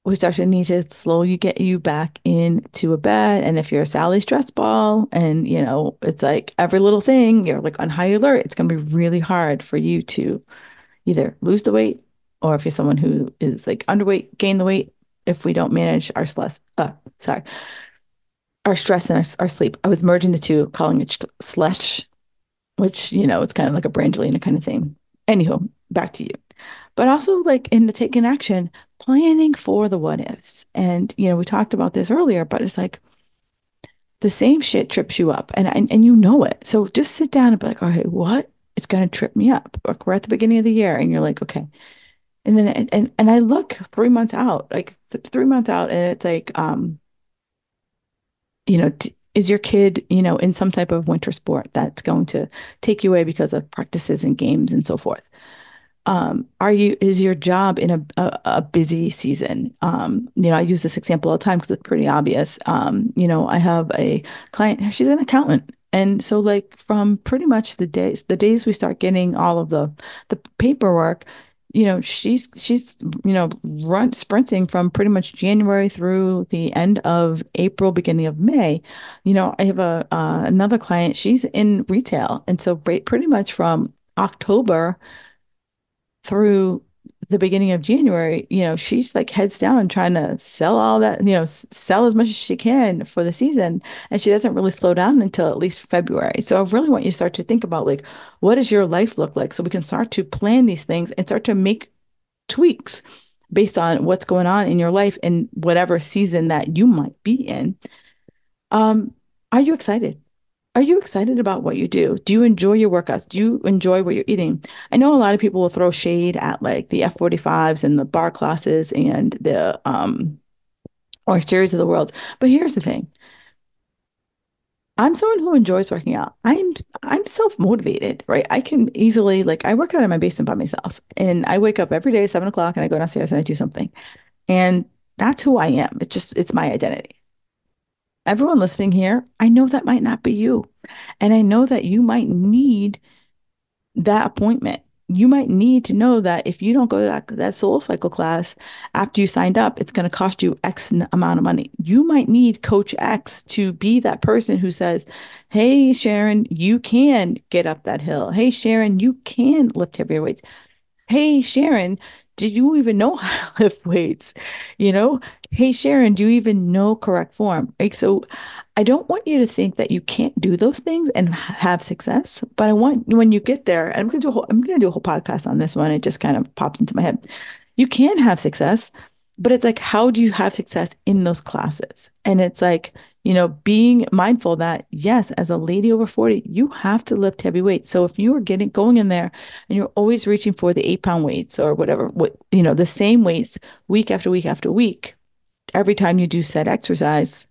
we start to need to slowly get you back into a bed. And if you're a Sally stress ball and, you know, it's like every little thing, you're like on high alert, it's to be really hard for you to either lose the weight or if you're someone who is like underweight, gain the weight if we don't manage our stress, uh, sorry, our stress and our, our sleep. I was merging the two, calling it slush, which, you know, it's kind of like a Brangelina kind of thing. Anywho, back to you but also like in the taking action, planning for the what ifs. And, you know, we talked about this earlier, but it's like the same shit trips you up and, and, and you know it. So just sit down and be like, okay, what? It's going to trip me up. Like we're at the beginning of the year and you're like, okay. And then, and, and I look three months out, like th- three months out and it's like, um, you know, t- is your kid, you know, in some type of winter sport that's going to take you away because of practices and games and so forth? Um, are you is your job in a, a, a busy season? Um, you know i use this example all the time because it's pretty obvious. Um, you know i have a client she's an accountant. And so like from pretty much the days the days we start getting all of the the paperwork you know she's she's you know run sprinting from pretty much january through the end of april beginning of may. You know i have a uh, another client. She's in retail. And so pretty much from october through the beginning of January, you know, she's like heads down trying to sell all that, you know, sell as much as she can for the season. And she doesn't really slow down until at least February. So I really want you to start to think about like, what does your life look like? So we can start to plan these things and start to make tweaks based on what's going on in your life and whatever season that you might be in. Um, are you excited? Are you excited about what you do? Do you enjoy your workouts? Do you enjoy what you're eating? I know a lot of people will throw shade at like the F45s and the barre classes and the um Orange Theories of the world. But here's the thing. I'm someone who enjoys working out. I'm I'm self-motivated, right? I can easily like I work out in my basement by myself and I wake up every day at seven o'clock and I go downstairs and I do something. And that's who I am. It's just it's my identity everyone listening here, I know that might not be you. And I know that you might need that appointment. You might need to know that if you don't go to that, that SoulCycle class after you signed up, it's going to cost you X amount of money. You might need Coach X to be that person who says, Hey, Sharon, you can get up that hill. Hey, Sharon, you can lift heavier weights. Hey, Sharon, did you even know [LAUGHS] how to lift weights? You know, hey, Sharon, do you even know correct form? Like, so I don't want you to think that you can't do those things and have success, but I want when you get there, I'm going to do a whole, I'm going to do a whole podcast on this one. It just kind of popped into my head. You can have success, but it's like, how do you have success in those classes? And it's like, you know, being mindful that yes, as a lady over 40, you have to lift heavy weights. So if you are getting going in there and you're always reaching for the eight pound weights or whatever, what you know, the same weights week after week after week, every time you do set exercise,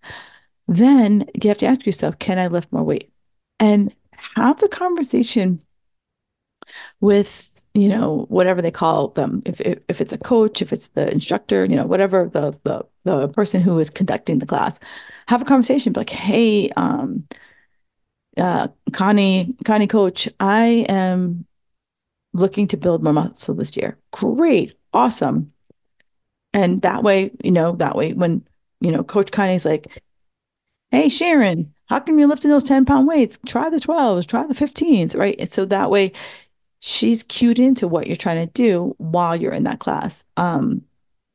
then you have to ask yourself, can I lift more weight? And have the conversation with you know whatever they call them if, if, if it's a coach if it's the instructor you know whatever the the, the person who is conducting the class have a conversation like hey um uh connie connie coach i am looking to build more muscle this year. Great awesome. And that way you know that way when you know coach connie's like hey sharon how come you're lifting those 10 pound weights? Try the 12s try the 15s right? And so that way she's cued into what you're trying to do while you're in that class. Um,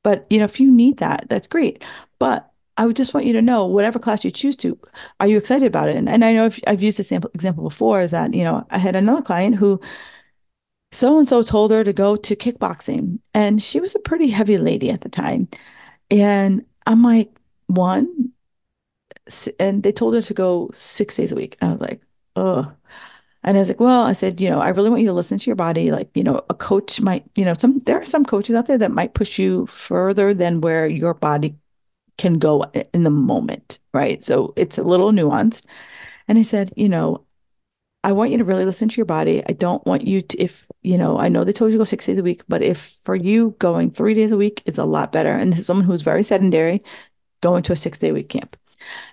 but you know, if you need that, that's great. But I would just want you to know, whatever class you choose to, are you excited about it? And, and I know if, I've used this example, example before is that, you know, I had another client who so and so told her to go to kickboxing, and she was a pretty heavy lady at the time. And I'm like, one, and they told her to go six days a week. And I was like, oh, and I was like, well, I said, you know, I really want you to listen to your body. Like, you know, a coach might, you know, some there are some coaches out there that might push you further than where your body can go in the moment, right? So it's a little nuanced. And I said, you know, I want you to really listen to your body. I don't want you to, if, you know, I know they told you to go six days a week, but if for you going three days a week is a lot better. And this is someone who's very sedentary, going to a six day week camp.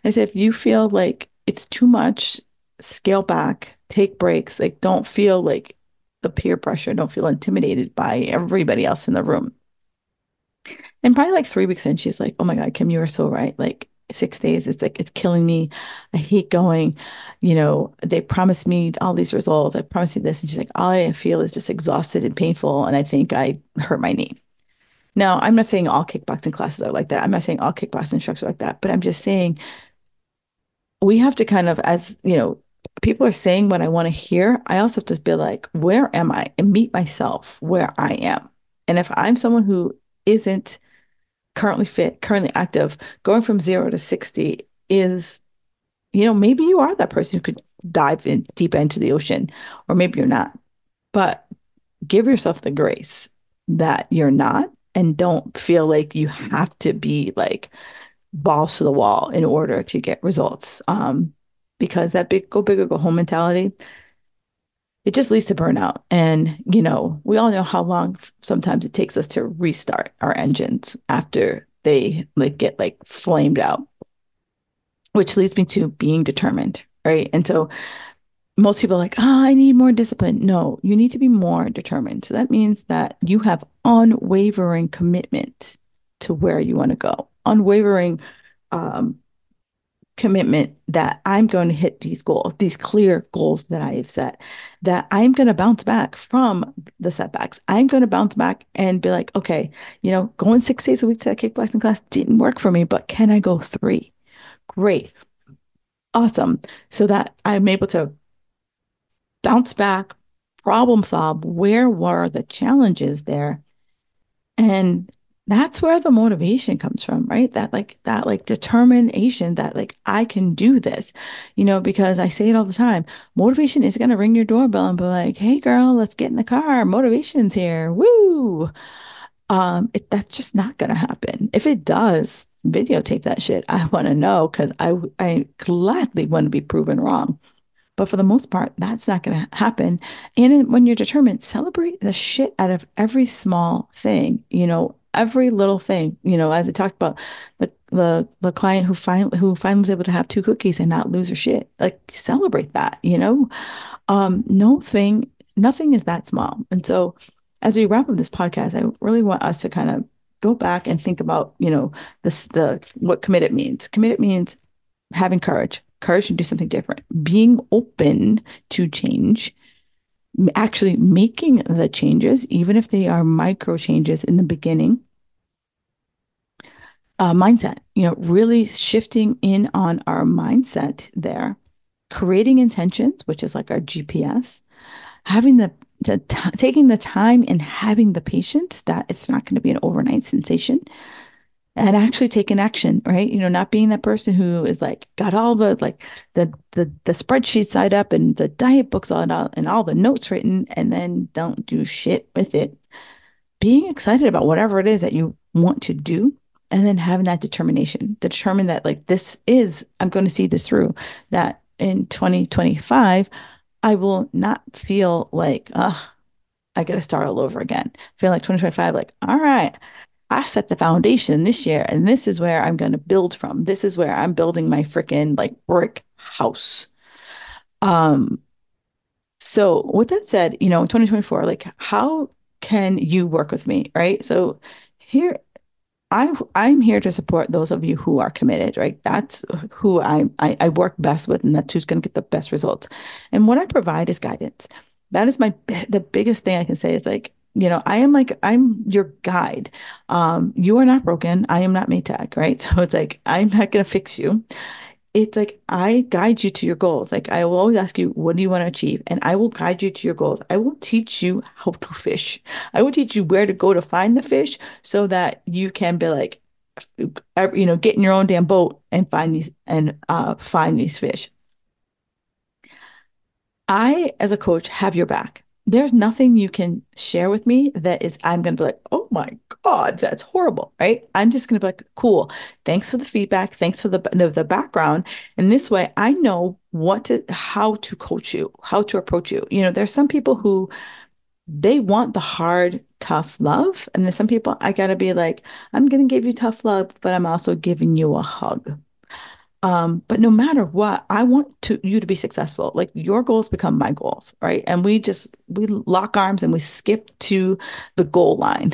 I said, if you feel like it's too much, scale back, take breaks. Like, don't feel like the peer pressure. Don't feel intimidated by everybody else in the room. And probably like three weeks in, she's like, "Oh my God, Kim, you are so right. Like six days, it's like it's killing me. I hate going. You know, they promised me all these results. I promised you this, and she's like, all I feel is just exhausted and painful, and I think I hurt my knee." Now, I'm not saying all kickboxing classes are like that. I'm not saying all kickboxing instructors are like that, but I'm just saying we have to kind of, as you know, people are saying what I want to hear, I also have to be like, where am I? And meet myself where I am. And if I'm someone who isn't currently fit, currently active, going from zero to 60 is, you know, maybe you are that person who could dive in deep into the ocean, or maybe you're not. But give yourself the grace that you're not and don't feel like you have to be like balls to the wall in order to get results. Um, because that big go big or go home mentality it just leads to burnout. And you know we all know how long sometimes it takes us to restart our engines after they like get like flamed out which leads me to being determined right? And so most people are like oh i need more discipline. No you need to be more determined. So that means that you have unwavering commitment to where you want to go unwavering um, commitment that I'm going to hit these goals, these clear goals that I have set, that I'm going to bounce back from the setbacks. I'm going to bounce back and be like, okay, you know, going six days a week to that kickboxing class didn't work for me, but can I go three? Great. Awesome. So that I'm able to bounce back, problem solve. Where were the challenges there? And that's where the motivation comes from right? That like that like determination that like i can do this you know because i say it all the time motivation is going to ring your doorbell and be like hey girl let's get in the car. Motivation's here. Woo! Um it, that's just not going to happen. If it does videotape that shit. I want to know because i i gladly want to be proven wrong. But for the most part, that's not going to happen. And when you're determined, celebrate the shit out of every small thing. You know, every little thing, you know, as I talked about the the, the client who finally who finally was able to have two cookies and not lose her shit. Like celebrate that, you know? Um, no thing, nothing is that small. And so as we wrap up this podcast, I really want us to kind of go back and think about, you know, this the what committed means. Committed means having courage, courage to do something different, being open to change, actually making the changes, even if they are micro changes in the beginning. Uh, mindset, you know, really shifting in on our mindset there, creating intentions, which is like our GPS, having the t- taking the time and having the patience that it's not going to be an overnight sensation, and actually taking action, right? You know, not being that person who is like got all the like the the the spreadsheet side up and the diet books on and all the notes written and then don't do shit with it. Being excited about whatever it is that you want to do and then having that determination, determine that like this is I'm going to see this through that in 2025 I will not feel like, oh, I got to start all over again. Feel like 2025, like, all right, I set the foundation this year, and this is where I'm going to build from. This is where I'm building my freaking like brick house. Um, so with that said, you know, in 2024, like, how can you work with me, right? So here I, I'm here to support those of you who are committed, right? That's who I, I, I work best with, and that's who's going to get the best results. And what I provide is guidance. That is my the biggest thing I can say is like, you know, I am like I'm your guide. Um, you are not broken. I am not Maytag, right? [LAUGHS] So it's like I'm not going to fix you it's like I guide you to your goals. Like I will always ask you, what do you want to achieve? And I will guide you to your goals. I will teach you how to fish. I will teach you where to go to find the fish so that you can be like, you know, get in your own damn boat and find these and uh, find these fish. I, as a coach, have your back there's nothing you can share with me that is I'm going to be like, oh my God, that's horrible, right? I'm just going to be like, cool. Thanks for the feedback. Thanks for the, the, the background. And this way I know what to, how to coach you, how to approach you. You know, there's some people who they want the hard, tough love. And there's some people I got to be like, I'm going to give you tough love, but I'm also giving you a hug. Um, but no matter what, I want to you to be successful. Like your goals become my goals, right? And we just we lock arms and we skip to the goal line.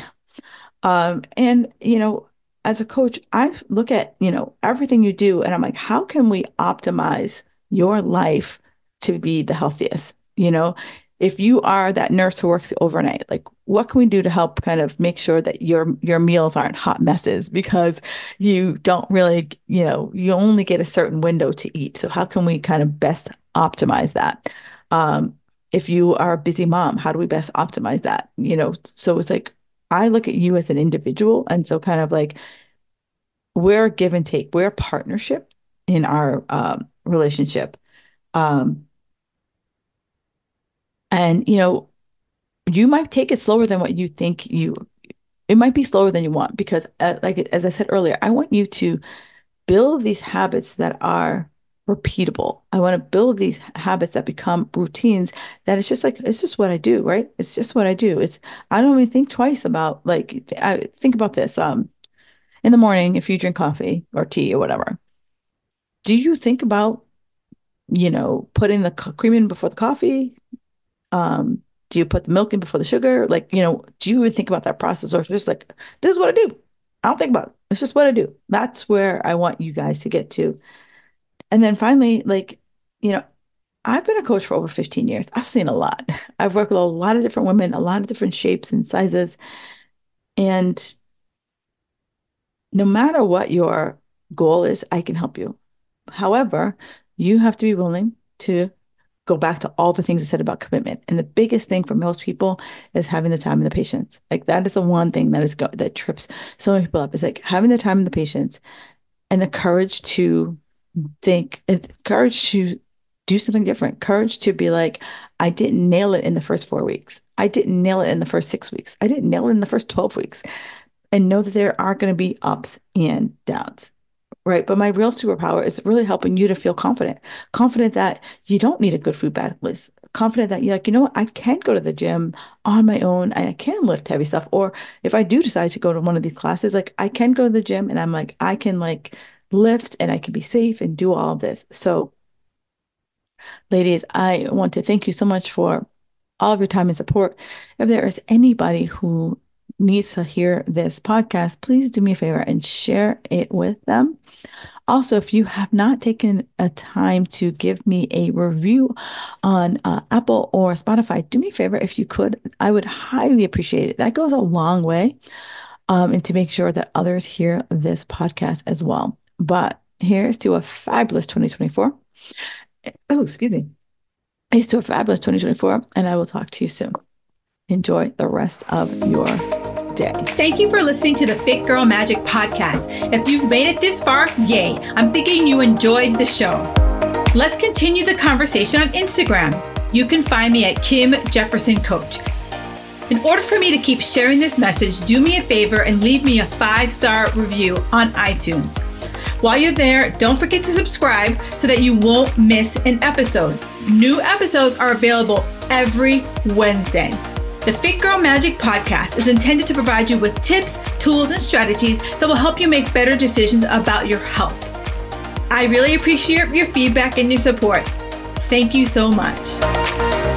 Um, and you know, as a coach, I look at you know everything you do, and I'm like, how can we optimize your life to be the healthiest? You know, if you are that nurse who works overnight, like what can we do to help kind of make sure that your your meals aren't hot messes because you don't really, you know, you only get a certain window to eat. So how can we kind of best optimize that? Um, if you are a busy mom, how do we best optimize that? You know, so it's like I look at you as an individual, and so kind of like we're give and take, we're partnership in our um, relationship. Um, and, you know, you might take it slower than what you think you, it might be slower than you want because, uh, like, as I said earlier, I want you to build these habits that are repeatable. I want to build these habits that become routines that it's just like, it's just what I do, right? It's just what I do. It's, I don't even think twice about, like, I think about this. Um, in the morning, if you drink coffee or tea or whatever, do you think about, you know, putting the cream in before the coffee, um, do you put the milk in before the sugar? Like, you know, do you even think about that process or just like, this is what I do? I don't think about it. It's just what I do. That's where I want you guys to get to. And then finally, like, you know, I've been a coach for over 15 years. I've seen a lot. [LAUGHS] I've worked with a lot of different women, a lot of different shapes and sizes. And no matter what your goal is, I can help you. However, you have to be willing to go back to all the things I said about commitment. And the biggest thing for most people is having the time and the patience. Like that is the one thing that is go- that trips so many people up. Is like having the time and the patience and the courage to think, eh, courage to do something different, courage to be like, I didn't nail it in the first four weeks. I didn't nail it in the first six weeks. I didn't nail it in the first 12 weeks. And know that there are going to be ups and downs right? But my real superpower is really helping you to feel confident, confident that you don't need a good food bad list, confident that you're like, you know what, I can go to the gym on my own and I can lift heavy stuff. Or if I do decide to go to one of these classes, like I can go to the gym and I'm like, I can like lift and I can be safe and do all of this. So, ladies, I want to thank you so much for all of your time and support. If there is anybody who needs to hear this podcast, please do me a favor and share it with them. Also, if you have not taken a time to give me a review on uh, Apple or Spotify, do me a favor if you could. I would highly appreciate it. That goes a long way. Um, and to make sure that others hear this podcast as well. But here's to a fabulous 2024. Oh, excuse me. Here's to a fabulous 2024, and I will talk to you soon. Enjoy the rest of your day. Thank you for listening to the Fit Girl Magic podcast. If you've made it this far, yay! I'm thinking you enjoyed the show. Let's continue the conversation on Instagram. You can find me at Kim Jefferson Coach. In order for me to keep sharing this message, do me a favor and leave me a five star review on iTunes. While you're there, don't forget to subscribe so that you won't miss an episode. New episodes are available every Wednesday. The Fit Girl Magic podcast is intended to provide you with tips, tools, and strategies that will help you make better decisions about your health. I really appreciate your feedback and your support. Thank you so much.